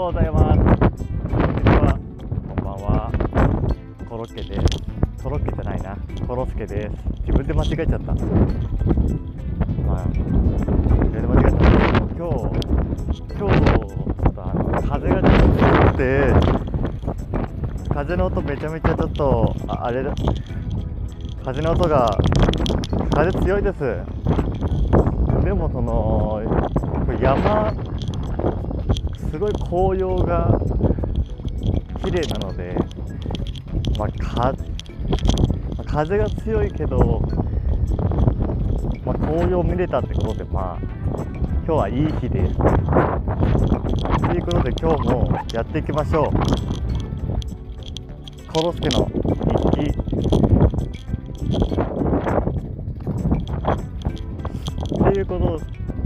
ようございます。こんにちは。こんばんは。コロッケです。コロッケじゃないな。コロスケです。自分で間違えちゃった。まあ、自分で間違えちゃった。今日、今日、ちょっとあの風がちょっと強くて、風の音めちゃめちゃちょっと、ああれだ、風の音が、風強いです。でもその、これ山、すごい紅葉が綺麗なので、まあ、か風が強いけど、まあ、紅葉見れたってことで、まあ、今日はいい日です。ということで、今日もやっていきましょう。コロスケの日記。ということ、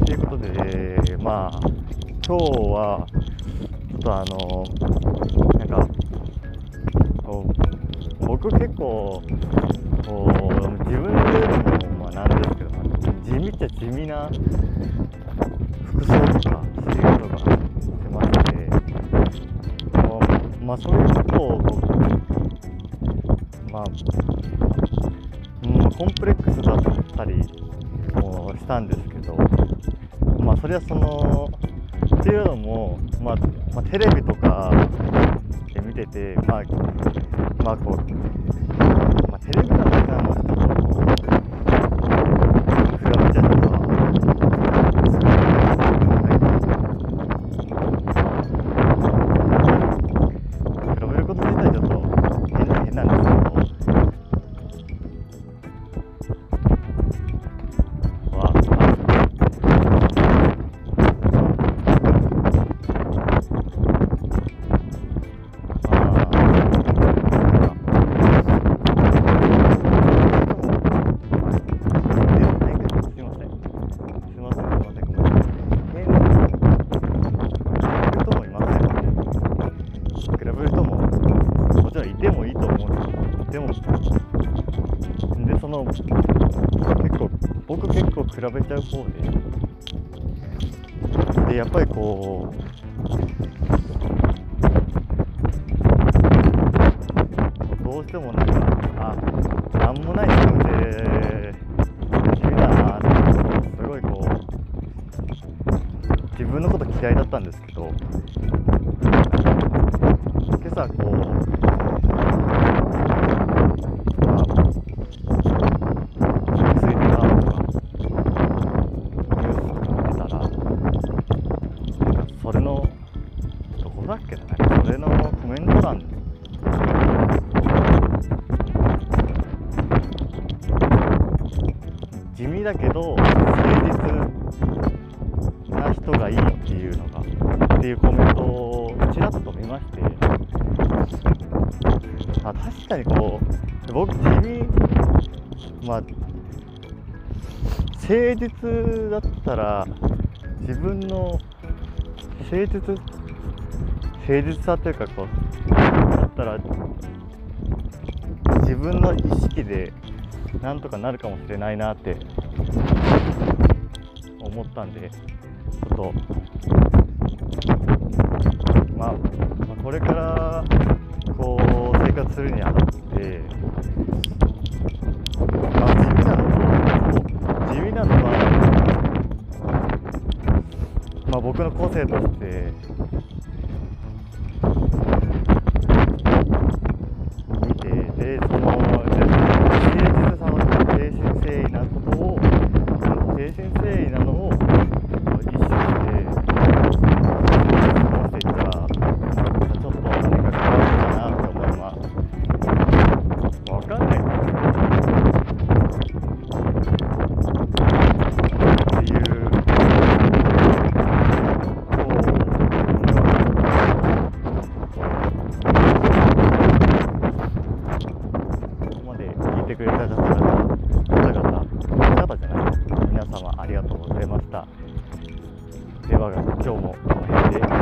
ということで、まあ、今日は、ちょっとあの、なんか、こう僕結構、こう、自分で言うのも、まあなんですけど、地味っちゃ地味な服装とか、仕事がしてまして、まあ、まあ、そういうことを僕、まあ、うん、コンプレックスだったりもしたんですけど、まあ、それはその、っていうのも、まあ、まあ、テレビとかで見てて、まあ、まあ、こう、まあ、テレビもちろんいてもいいと思うんですでもでその結構僕結構比べちゃう方で。でやっぱりこうどうしてもなんかあなんもない自分で地味だなってすごいこう自分のこと嫌いだったんですけど。今朝こう、まあ、ツイッターとか、ニュースとか見てたら、なんかそれの、どこだっけな、なんかそれのコメント欄。地味だけど誠実な人がいいっていうのがっていうコメントをちらっと見まして。あ確かにこう僕地味まあ誠実だったら自分の誠実誠実さというかこうだったら自分の意識でなんとかなるかもしれないなって思ったんでちょっとまあ、まあ、これからこう生活するにあたって、まあ、地味なの地味なのは、まあ、僕の個性として見てでそので誠実さの誠心誠意なことを誠心誠意なのを意識して過ごしていったらちょっと何か変わるかなと思います。わかんないですっていうここまで聞いてくれた方々、方々、方々じゃない、皆様ありがとうございました。では、今日もこの辺で